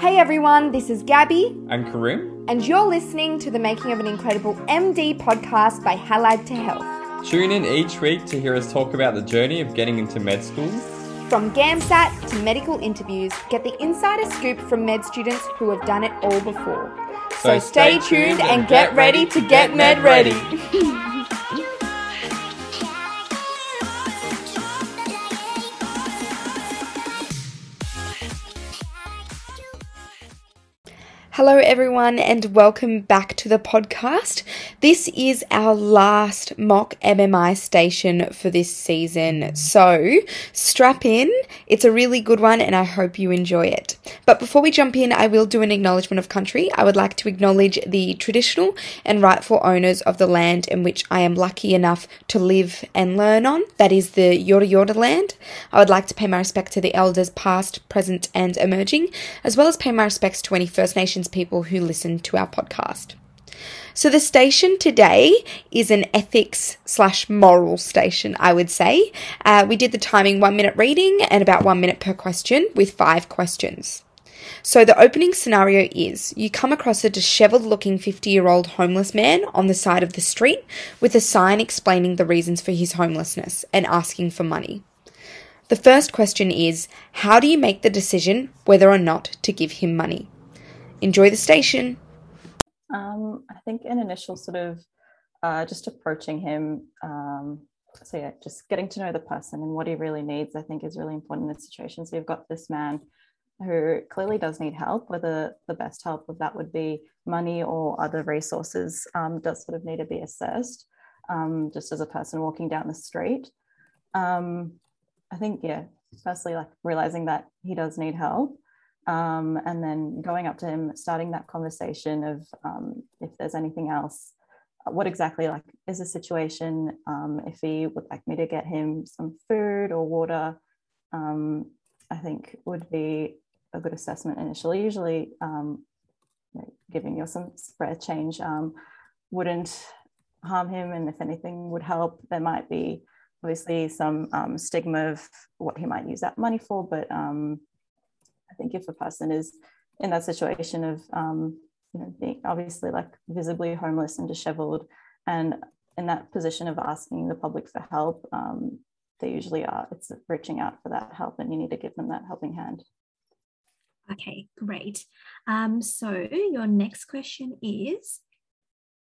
Hey everyone, this is Gabby, and Karim. and you're listening to the Making of an Incredible MD podcast by Halad to Health. Tune in each week to hear us talk about the journey of getting into med school. From GAMSAT to medical interviews, get the insider scoop from med students who have done it all before. So, stay, tuned and get ready to get med ready. Hello, everyone, and welcome back to the podcast. This is our last mock MMI station for this season, so strap in. It's a really good one, and I hope you enjoy it. But before we jump in, I will do an acknowledgement of country. I would like to acknowledge the traditional and rightful owners of the land in which I am lucky enough to live and learn on. That is the Yorta Yorta land. I would like to pay my respect to the elders past, present, and emerging, as well as pay my respects to any First Nations people who listen to our podcast. So the station today is an ethics slash moral station, I would say. Uh, we did the timing one minute reading and about one minute per question with five questions. So the opening scenario is you come across a disheveled looking 50 year old homeless man on the side of the street with a sign explaining the reasons for his homelessness and asking for money. The first question is how do you make the decision whether or not to give him money? Enjoy the station. Um, I think an initial sort of uh, just approaching him. Um, so yeah, just getting to know the person and what he really needs. I think is really important in this situation. So you've got this man who clearly does need help. Whether the best help of that would be money or other resources um, does sort of need to be assessed. Um, just as a person walking down the street, um, I think yeah, firstly like realizing that he does need help um, and then going up to him, starting that conversation of um, if there's anything else, uh, what exactly like is the situation? Um, if he would like me to get him some food or water, um, I think would be a good assessment initially. Usually, um, giving you some spare change um, wouldn't harm him, and if anything would help, there might be obviously some stigma of what he might use that money for, but think if a person is in that situation of, um, you know, being obviously like visibly homeless and disheveled, and in that position of asking the public for help, um, they usually are. It's reaching out for that help, and you need to give them that helping hand. Okay, great. Um, so your next question is,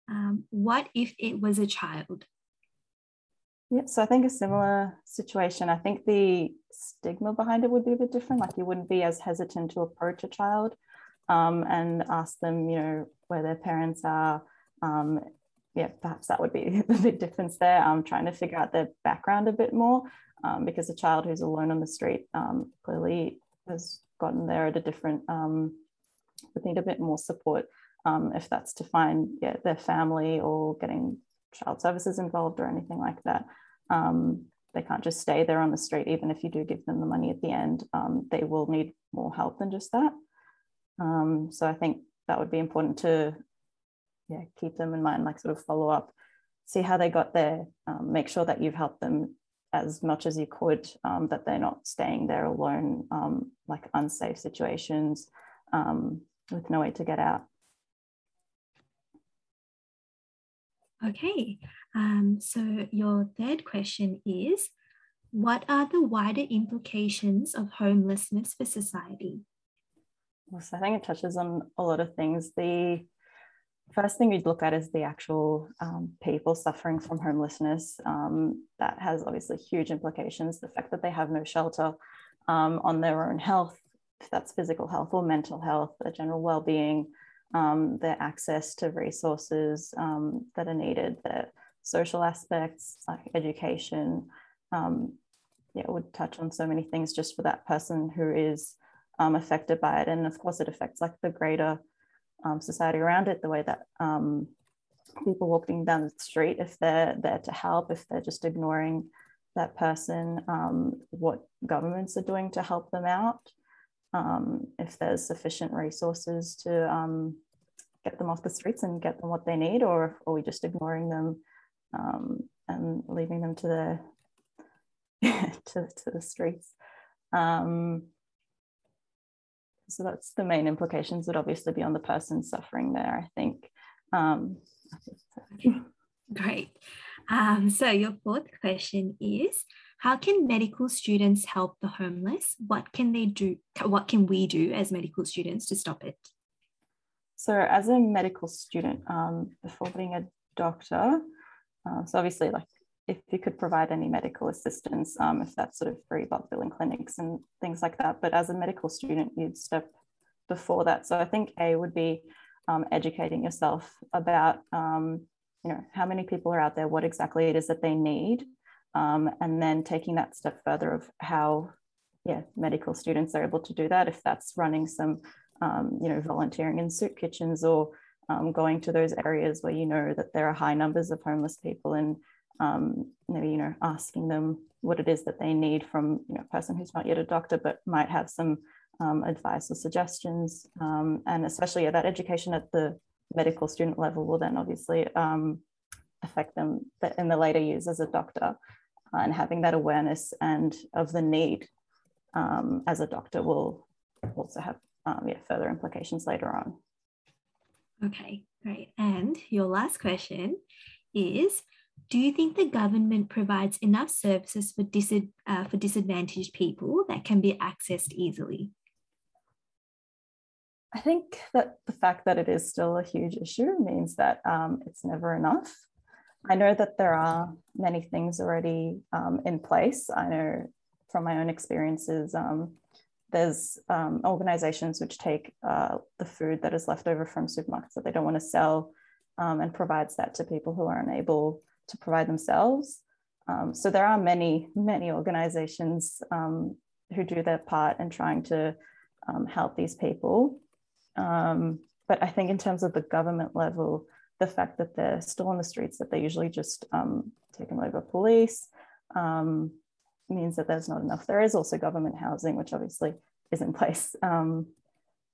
um, what if it was a child? Yeah, so I think a similar situation. I think the stigma behind it would be a bit different. Like you wouldn't be as hesitant to approach a child um, and ask them, you know, where their parents are. Um, yeah, perhaps that would be the big difference there. I'm um, trying to figure out their background a bit more um, because a child who's alone on the street um, clearly has gotten there at a different, um, would need a bit more support if that's to find yeah, their family or getting child services involved or anything like that. Um, they can't just stay there on the street, even if you do give them the money at the end. Um, they will need more help than just that. Um, so I think that would be important to yeah, keep them in mind, like sort of follow up, see how they got there, um, make sure that you've helped them as much as you could, um, that they're not staying there alone, um, like unsafe situations with no way to get out. Okay, um, so your third question is What are the wider implications of homelessness for society? Well, so I think it touches on a lot of things. The first thing you'd look at is the actual um, people suffering from homelessness. Um, that has obviously huge implications. The fact that they have no shelter um, on their own health, if that's physical health or mental health, their general well being, um, their access to resources um, that are needed, their social aspects like education. Um, yeah, it would touch on so many things just for that person who is um, affected by it. And of course, it affects like the greater um, society around it, the way that um, people walking down the street, if they're there to help, if they're just ignoring that person, what governments are doing to help them out um, if there's sufficient resources to um, get them off the streets and get them what they need, or are we just ignoring them um, and leaving them to the to, to the streets? Um, so that's the main implications would obviously be on the person suffering there, I think. Um, Great. Um, so your fourth question is, how can medical students help the homeless? What can they do? What can we do as medical students to stop it? So as a medical student, um, before being a doctor, uh, so obviously like if you could provide any medical assistance, um, if that's sort of free bulk billing clinics and things like that. But as a medical student, you'd step before that. So I think A would be um, educating yourself about um, you know how many people are out there what exactly it is that they need um, and then taking that step further of how yeah medical students are able to do that if that's running some um, you know volunteering in soup kitchens or um, going to those areas where you know that there are high numbers of homeless people and um, maybe you know asking them what it is that they need from you know a person who's not yet a doctor but might have some um, advice or suggestions um, and especially yeah, that education at the medical student level will then obviously affect them in the later years as a doctor. And having that awareness and of the need um, as a doctor will also have um, yeah, further implications later on. Okay, great. And your last question is Do you think the government provides enough services for, disad- uh, for disadvantaged people that can be accessed easily? I think that the fact that it is still a huge issue means that um, it's never enough. I know that there are many things already um, in place. I know from my own experiences, um, there's um, organizations which take uh, the food that is left over from supermarkets that they don't want to sell um, and provides that to people who are unable to provide themselves. Um, so there are many, many organizations who do their part in trying to help these people. Um, but I think in terms of the government level, the fact that they're still on the streets, that they're usually just um, taken away by police, um, means that there's not enough. There is also government housing, which obviously is in place um,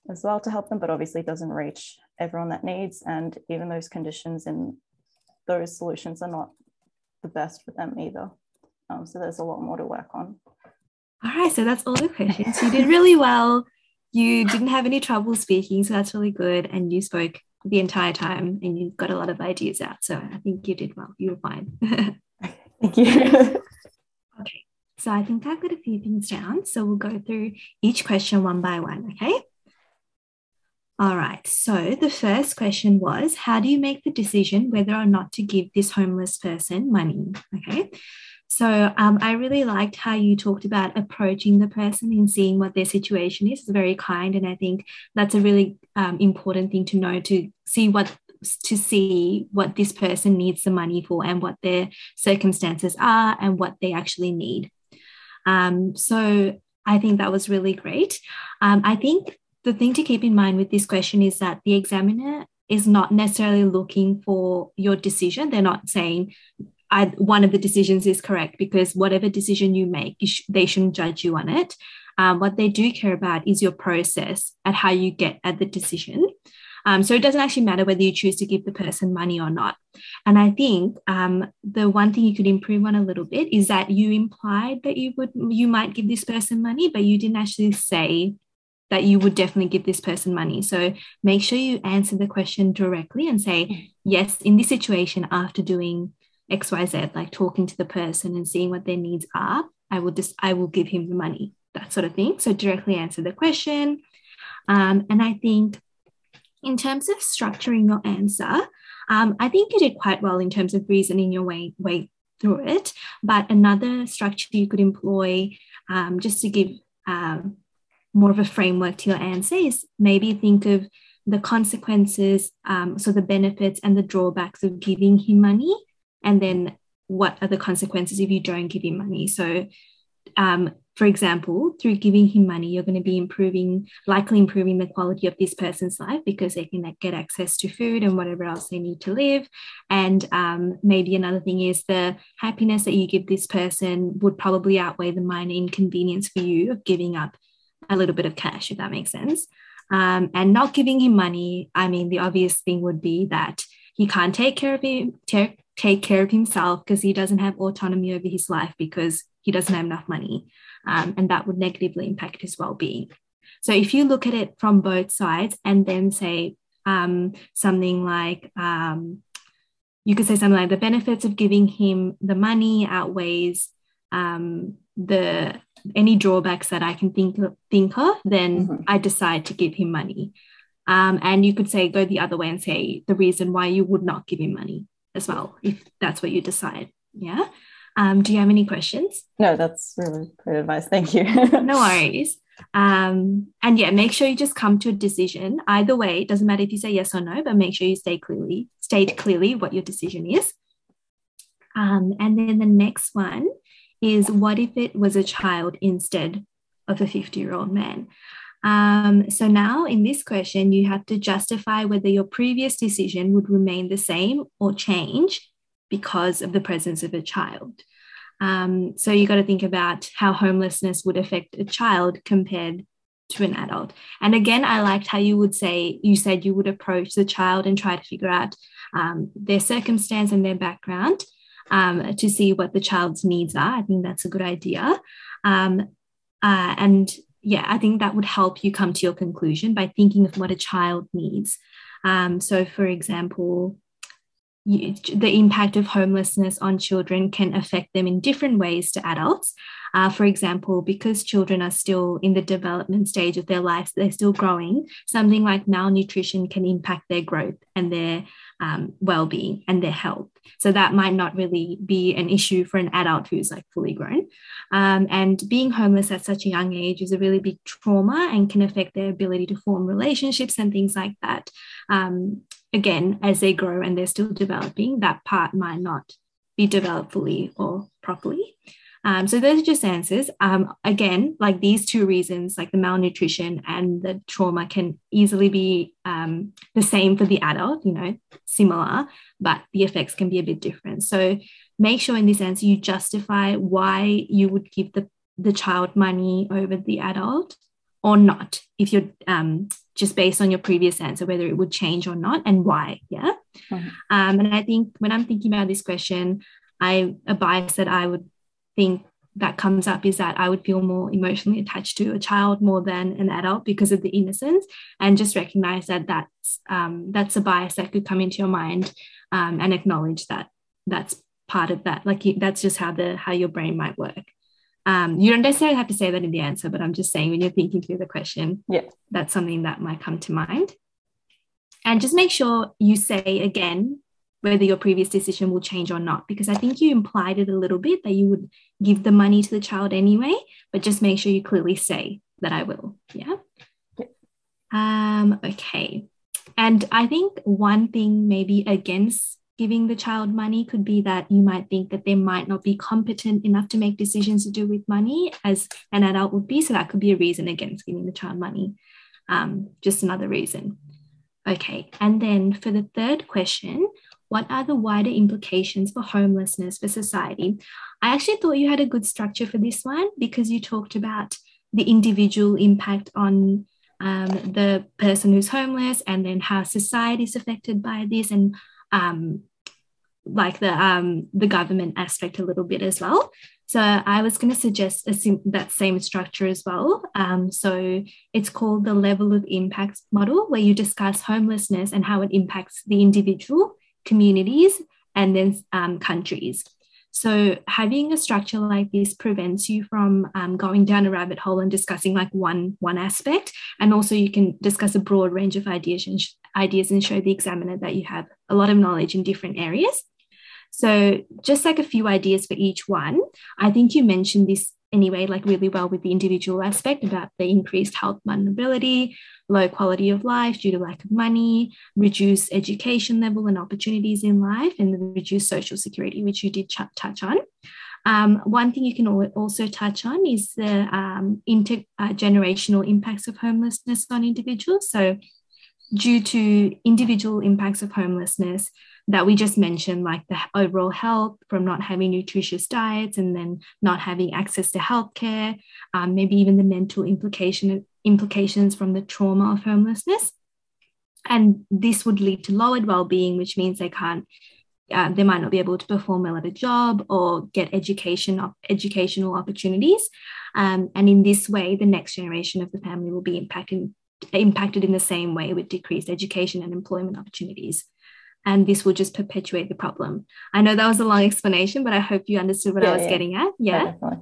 as well to help them, but obviously doesn't reach everyone that needs. And even those conditions and those solutions are not the best for them either. Um, so there's a lot more to work on. All right, so that's all the questions. You did really well you didn't have any trouble speaking, so that's really good. And you spoke the entire time and you got a lot of ideas out. So I think you did well. You were fine. Thank you. okay. So I think I've got a few things down. So we'll go through each question one by one. Okay. All right. So the first question was How do you make the decision whether or not to give this homeless person money? Okay. So um, I really liked how you talked about approaching the person and seeing what their situation is. It's very kind, and I think that's a really um, important thing to know to see what to see what this person needs the money for and what their circumstances are and what they actually need. Um, so I think that was really great. Um, I think the thing to keep in mind with this question is that the examiner is not necessarily looking for your decision. They're not saying I, one of the decisions is correct because whatever decision you make, you sh- they shouldn't judge you on it. Um, what they do care about is your process and how you get at the decision. Um, so it doesn't actually matter whether you choose to give the person money or not. And I think um, the one thing you could improve on a little bit is that you implied that you would you might give this person money, but you didn't actually say that you would definitely give this person money. So make sure you answer the question directly and say, yes, in this situation, after doing xyz like talking to the person and seeing what their needs are i will just i will give him the money that sort of thing. So directly answer the question. Um, and i think in terms of structuring your answer um, i think you did quite well in terms of reasoning your way way through it. But another structure you could employ um, just to give um, more of a framework to your answer is maybe think of the consequences, um, so the benefits and the drawbacks of giving him money, and then what are the consequences if you don't give him money? So um, for example through giving him money you're going to be improving likely improving the quality of this person's life because they can get access to food and whatever else they need to live. And um, maybe another thing is the happiness that you give this person would probably outweigh the minor inconvenience for you of giving up a little bit of cash if that makes sense. Um, and not giving him money i mean the obvious thing would be that he can't take care of him take, take care of himself because he doesn't have autonomy over his life because he doesn't have enough money. Um, and that would negatively impact his well being. So if you look at it from both sides and then say um, something like, um, you could say something like the benefits of giving him the money outweighs um, the any drawbacks that I can think of, think of then mm-hmm. I decide to give him money. Um, and you could say go the other way and say the reason why you would not give him money as well, if that's what you decide. Yeah. Um, do you have any questions? No, that's really great advice. Thank you. no worries. Um, and yeah, make sure you just come to a decision. Either way, it doesn't matter if you say yes or no, but make sure you stay clearly, state clearly what your decision is. Um, and then the next one is what if it was a child instead of a 50 year old man? Um, so now in this question, you have to justify whether your previous decision would remain the same or change because of the presence of a child. Um, so you got to think about how homelessness would affect a child compared to an adult. And again, I liked how you would say, you said you would approach the child and try to figure out um, their circumstance and their background um, to see what the child's needs are. I think that's a good idea. Um, uh, and yeah, I think that would help you come to your conclusion by thinking of what a child needs. Um, so, for example, you, the impact of homelessness on children can affect them in different ways to adults. Uh, for example, because children are still in the development stage of their lives, they're still growing, something like malnutrition can impact their growth and their um, well being and their health. So that might not really be an issue for an adult who's like fully grown. Um, and being homeless at such a young age is a really big trauma and can affect their ability to form relationships and things like that. Um, again, as they grow and they're still developing, that part might not be developed fully or properly. Um, so those are just answers. Um, again, like these two reasons, like the malnutrition and the trauma, can easily be um, the same for the adult, you know, similar, but the effects can be a bit different. So make sure in this answer you justify why you would give the, the child money over the adult or not, if you're um, just based on your previous answer, whether it would change or not and why. Yeah. Mm-hmm. Um, and I think when I'm thinking about this question, I a bias that I would think that comes up is that I would feel more emotionally attached to a child more than an adult because of the innocence, and just recognize that that's um, that's a bias that could come into your mind, um, and acknowledge that that's part of that. Like that's just how the how your brain might work. Um, you don't necessarily have to say that in the answer, but I'm just saying when you're thinking through the question, yeah, that's something that might come to mind. And just make sure you say again whether your previous decision will change or not, because I think you implied it a little bit that you would give the money to the child anyway, but just make sure you clearly say that I will. Yeah. Um, okay. And I think one thing maybe against giving the child money could be that you might think that they might not be competent enough to make decisions to do with money as an adult would be. So that could be a reason against giving the child money. Um, just another reason. Okay. And then for the third question, what are the wider implications for homelessness for society? I actually thought you had a good structure for this one because you talked about the individual impact on um, the person who's homeless and then how society is affected by this and um, like the um, the government aspect a little bit as well. So I was going to suggest sim- that same structure as well. Um, so it's called the level of impact model, where you discuss homelessness and how it impacts the individual, communities, and then um, countries. So having a structure like this prevents you from um, going down a rabbit hole and discussing like one one aspect, and also you can discuss a broad range of ideas and sh- ideas and show the examiner that you have a lot of knowledge in different areas. So just like a few ideas for each one, I think you mentioned this anyway, like really well with the individual aspect about the increased health vulnerability, low quality of life due to lack of money, reduced education level and opportunities in life, and the reduced social security, which you did ch- touch on. Um, one thing you can also touch on is the um, intergenerational uh, impacts of homelessness on individuals. So, due to individual impacts of homelessness, that we just mentioned, like the overall health from not having nutritious diets and then not having access to healthcare, um, maybe even the mental implication, implications from the trauma of homelessness. And this would lead to lowered well-being, which means they can't uh, they might not be able to perform well at a job or get education educational opportunities. Um, and in this way, the next generation of the family will be impacted impacted in the same way with decreased education and employment opportunities. And this will just perpetuate the problem. I know that was a long explanation, but I hope you understood what yeah, I was yeah. getting at. Yeah. yeah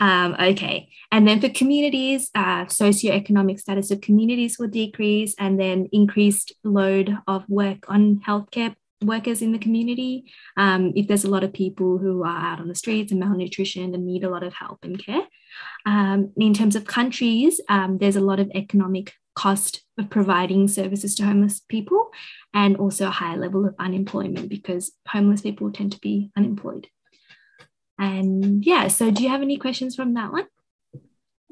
um, okay. And then for communities, uh, socioeconomic status of communities will decrease, and then increased load of work on healthcare workers in the community. Um, if there's a lot of people who are out on the streets and malnutrition and need a lot of help and care. Um, in terms of countries, um, there's a lot of economic cost of providing services to homeless people and also a higher level of unemployment because homeless people tend to be unemployed. And yeah, so do you have any questions from that one?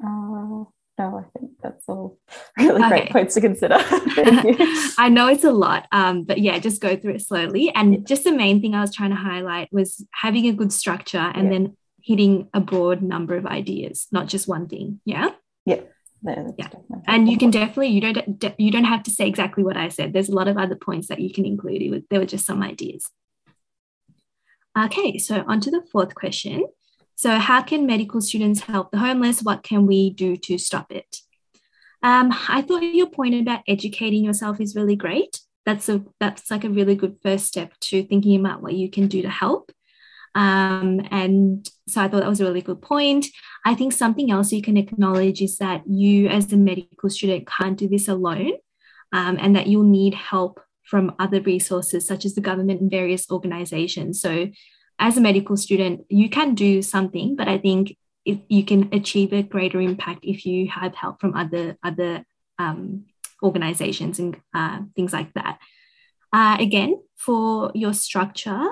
Uh, no, I think that's all really okay. great points to consider. I know it's a lot, um, but yeah, just go through it slowly. And yeah. just the main thing I was trying to highlight was having a good structure and yeah. then hitting a broad number of ideas, not just one thing. Yeah. Yeah. Yeah. And you can definitely you don't you don't have to say exactly what I said. There's a lot of other points that you can include. There were just some ideas. Okay, so on to the fourth question. So, how can medical students help the homeless? What can we do to stop it? Um, I thought your point about educating yourself is really great. That's a that's like a really good first step to thinking about what you can do to help. Um, and so I thought that was a really good point. I think something else you can acknowledge is that you, as a medical student, can't do this alone, um, and that you'll need help from other resources such as the government and various organizations. So, as a medical student, you can do something, but I think you can achieve a greater impact if you have help from other other um, organizations and uh, things like that. Uh, again, for your structure,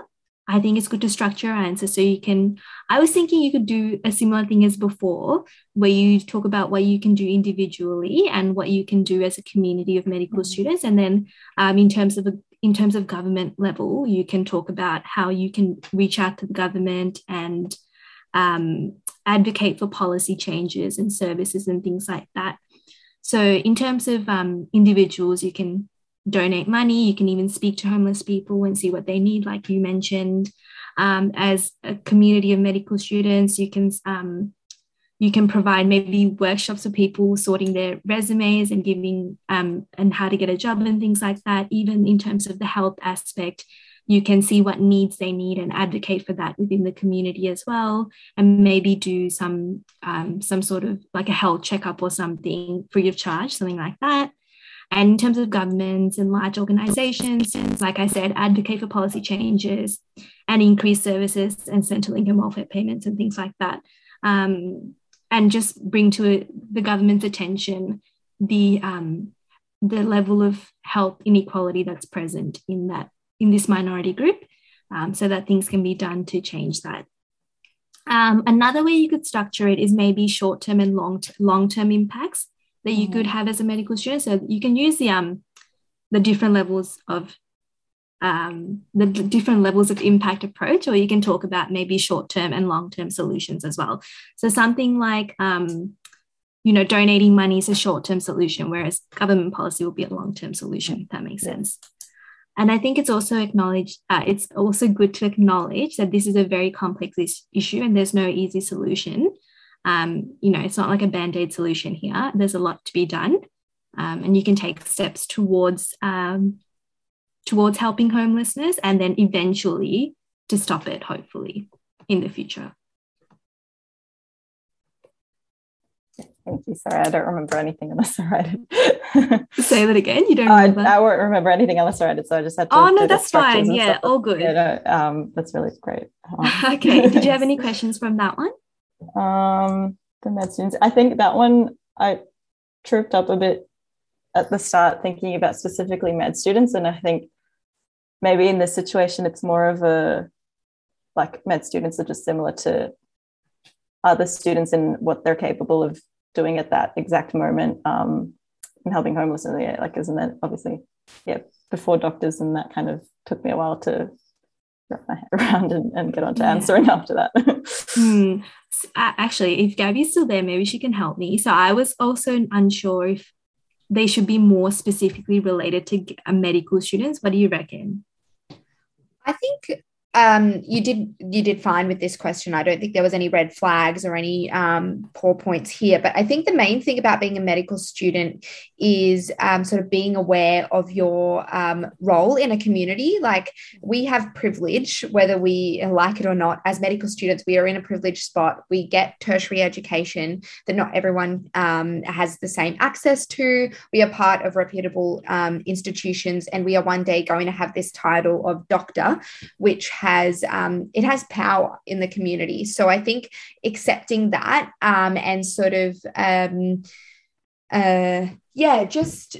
I think it's good to structure your answer so you can. I was thinking you could do a similar thing as before, where you talk about what you can do individually and what you can do as a community of medical mm-hmm. students, and then um, in terms of a, in terms of government level, you can talk about how you can reach out to the government and um, advocate for policy changes and services and things like that. So, in terms of um, individuals, you can donate money. You can even speak to homeless people and see what they need, like you mentioned. Um, as a community of medical students, you can um, you can provide maybe workshops for people sorting their resumes and giving um, and how to get a job and things like that. Even in terms of the health aspect, you can see what needs they need and advocate for that within the community as well, and maybe do some um, some sort of like a health checkup or something free of charge, something like that. And in terms of governments and large organizations, like I said, advocate for policy changes and increase services and central income welfare payments and things like that. Um, and just bring to the government's attention the um, the level of health inequality that's present in that in this minority group, um, so that things can be done to change that. Um, another way you could structure it is maybe short term and long long term impacts that you could mm-hmm. have as a medical student. So you can use the um the different levels of um, the different levels of impact approach, or you can talk about maybe short term and long term solutions as well. So something like um, you know donating money is a short term solution, whereas government policy will be a long term solution. If that makes yeah. sense. And I think it's also acknowledged. Uh, it's also good to acknowledge that this is a very complex issue, and there's no easy solution um, you know, it's not like a band aid solution here. There's a lot to be done, um, and you can take steps towards um, towards helping homelessness, and then eventually to stop it, hopefully, in the future. Thank you. Sorry, I don't remember anything unless I write it. Say that again. You don't remember? I, I won't remember anything unless I write it. So I just had to. Oh no, that's fine. Yeah, all good. Yeah, no, um, that's really great. Um, okay. Did you have any questions from that one? Um, the med students. I think that one I tripped up a bit at the start thinking about specifically med students, and I think maybe in this situation it's more of a like med students are just similar to other students in what they're capable of doing at that exact moment um, and helping homeless and yeah, like isn't that obviously yeah before doctors and that kind of took me a while to wrap my head around and, and get on to yeah. answering after that. hmm. Actually, if Gabby's still there, maybe she can help me. So I was also unsure if they should be more specifically related to medical students. What do you reckon? I think um, you did you did fine with this question. I don't think there was any red flags or any um, poor points here. But I think the main thing about being a medical student is um, sort of being aware of your um, role in a community. Like we have privilege, whether we like it or not. As medical students, we are in a privileged spot. We get tertiary education that not everyone um, has the same access to. We are part of reputable um, institutions, and we are one day going to have this title of doctor, which has um, it has power in the community. So I think accepting that um, and sort of um, uh, yeah, just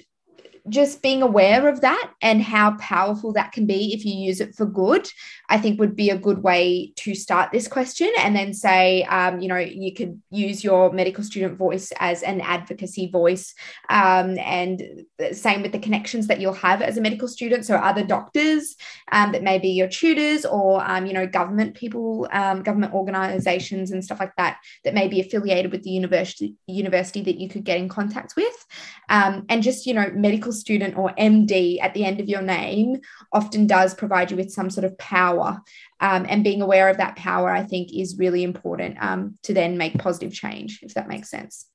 just being aware of that and how powerful that can be if you use it for good, I think would be a good way to start this question. And then say, um, you know, you could use your medical student voice as an advocacy voice. Um, and same with the connections that you'll have as a medical student. So other doctors um, that may be your tutors or, um, you know, government people, um, government organizations and stuff like that, that may be affiliated with the university, university that you could get in contact with. Um, and just, you know, medical student or MD at the end of your name often does provide you with some sort of power. Um, and being aware of that power, I think, is really important um, to then make positive change, if that makes sense.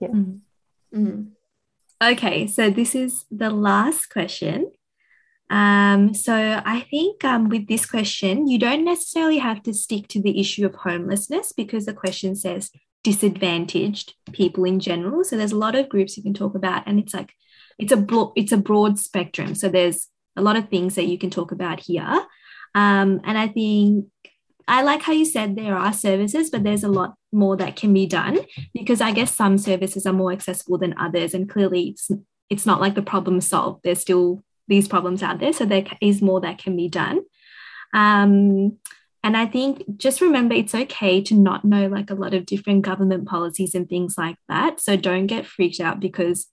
Yeah. Mm-hmm. Okay, so this is the last question. Um, so I think um, with this question, you don't necessarily have to stick to the issue of homelessness because the question says disadvantaged people in general. So there's a lot of groups you can talk about, and it's like it's a it's a broad spectrum. So there's a lot of things that you can talk about here. Um, and I think I like how you said there are services, but there's a lot more that can be done because I guess some services are more accessible than others. And clearly, it's, it's not like the problem solved. There's still these problems out there. So there is more that can be done. Um, and I think just remember it's okay to not know like a lot of different government policies and things like that. So don't get freaked out because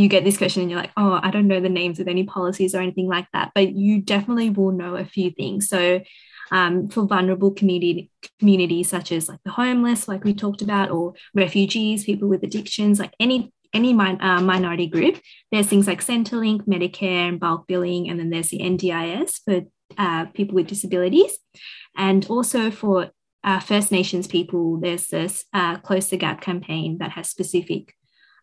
you get this question and you're like, oh, I don't know the names of any policies or anything like that, but you definitely will know a few things. So um, for vulnerable community communities such as like the homeless, like we talked about, or refugees, people with addictions, like any any min- uh, minority group, there's things like Centrelink, Medicare, and bulk billing, and then there's the NDIS for uh, people with disabilities, and also for uh, First Nations people, there's this uh, Close the Gap campaign that has specific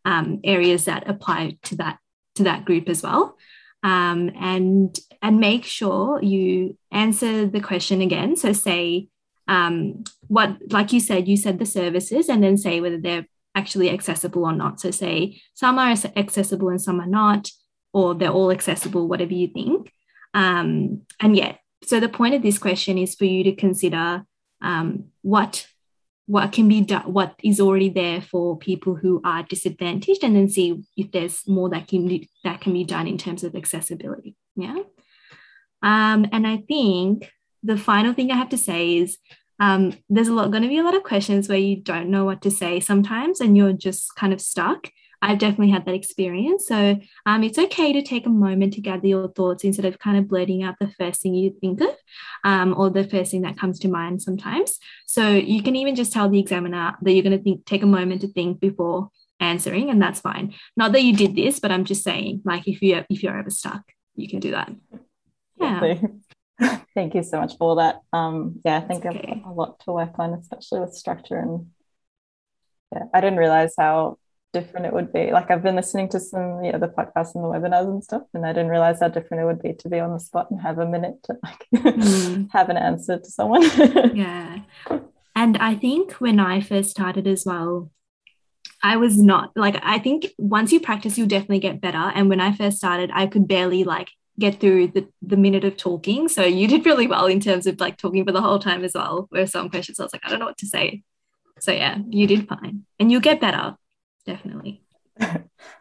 um, areas that apply to that to that group as well. Um, and and make sure you answer the question again. So say um, what, like you said, you said the services, and then say whether they're actually accessible or not. So say some are accessible and some are not, or they're all accessible, whatever you think. Um, and yeah, so the point of this question is for you to consider um, what what can be done, what is already there for people who are disadvantaged, and then see if there's more that can be, that can be done in terms of accessibility. Yeah. Um, and I think the final thing I have to say is um, there's a lot going to be a lot of questions where you don't know what to say sometimes, and you're just kind of stuck. I've definitely had that experience. So um, it's okay to take a moment to gather your thoughts instead of kind of blurting out the first thing you think of um, or the first thing that comes to mind sometimes. So you can even just tell the examiner that you're going to think, take a moment to think before answering, and that's fine. Not that you did this, but I'm just saying, like if you if you're ever stuck, you can do that. Yeah. Thank you so much for that. Um, yeah, I think okay. I've got a lot to work on, especially with structure and yeah, I didn't realize how different it would be. Like I've been listening to some yeah, the podcasts and the webinars and stuff, and I didn't realize how different it would be to be on the spot and have a minute to like mm. have an answer to someone. yeah. And I think when I first started as well, I was not like I think once you practice, you'll definitely get better. And when I first started, I could barely like get through the, the minute of talking. So you did really well in terms of like talking for the whole time as well. Where some questions I was like, I don't know what to say. So yeah, you did fine. And you'll get better definitely.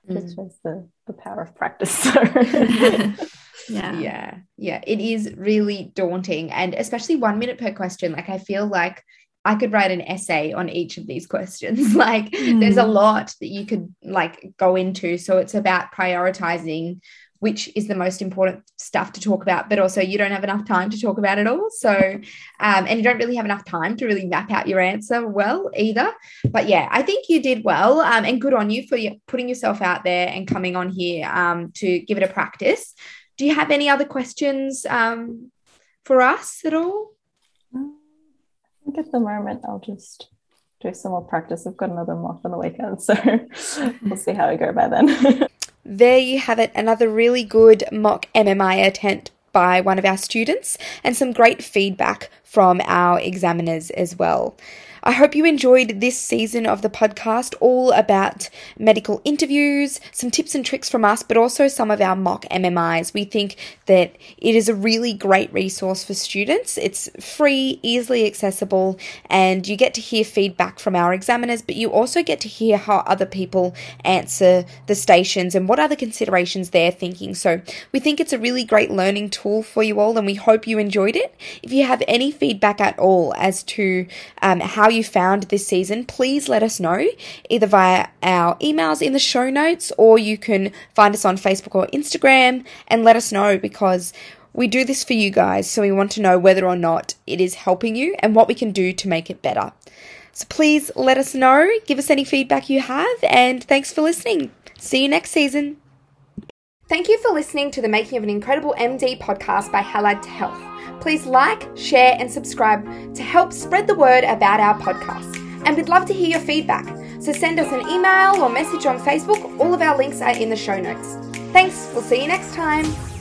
It shows the, the power of practice. yeah. Yeah. Yeah. It is really daunting. And especially one minute per question. Like I feel like I could write an essay on each of these questions. like mm. there's a mm. lot that you could like go into. So it's about prioritizing which is the most important stuff to talk about, but also you don't have enough time to talk about it all. So, um, and you don't really have enough time to really map out your answer well either. But yeah, I think you did well, um, and good on you for putting yourself out there and coming on here um, to give it a practice. Do you have any other questions um, for us at all? Um, I think at the moment I'll just do some more practice. I've got another mock on the weekend, so we'll see how I go by then. there you have it, another really good mock MMI attempt by one of our students and some great feedback from our examiners as well. I hope you enjoyed this season of the podcast, all about medical interviews, some tips and tricks from us, but also some of our mock MMIs. We think that it is a really great resource for students. It's free, easily accessible, and you get to hear feedback from our examiners, but you also get to hear how other people answer the stations and what other considerations they're thinking. So we think it's a really great learning tool for you all, and we hope you enjoyed it. If you have any feedback at all as to um, how you found this season, please let us know either via our emails in the show notes or you can find us on Facebook or Instagram and let us know because we do this for you guys, so we want to know whether or not it is helping you and what we can do to make it better. So please let us know, give us any feedback you have, and thanks for listening. See you next season. Thank you for listening to the Making of an Incredible MD podcast by Halad to Health. Please like, share, and subscribe to help spread the word about our podcast. And we'd love to hear your feedback. So send us an email or message on Facebook. All of our links are in the show notes. Thanks. We'll see you next time.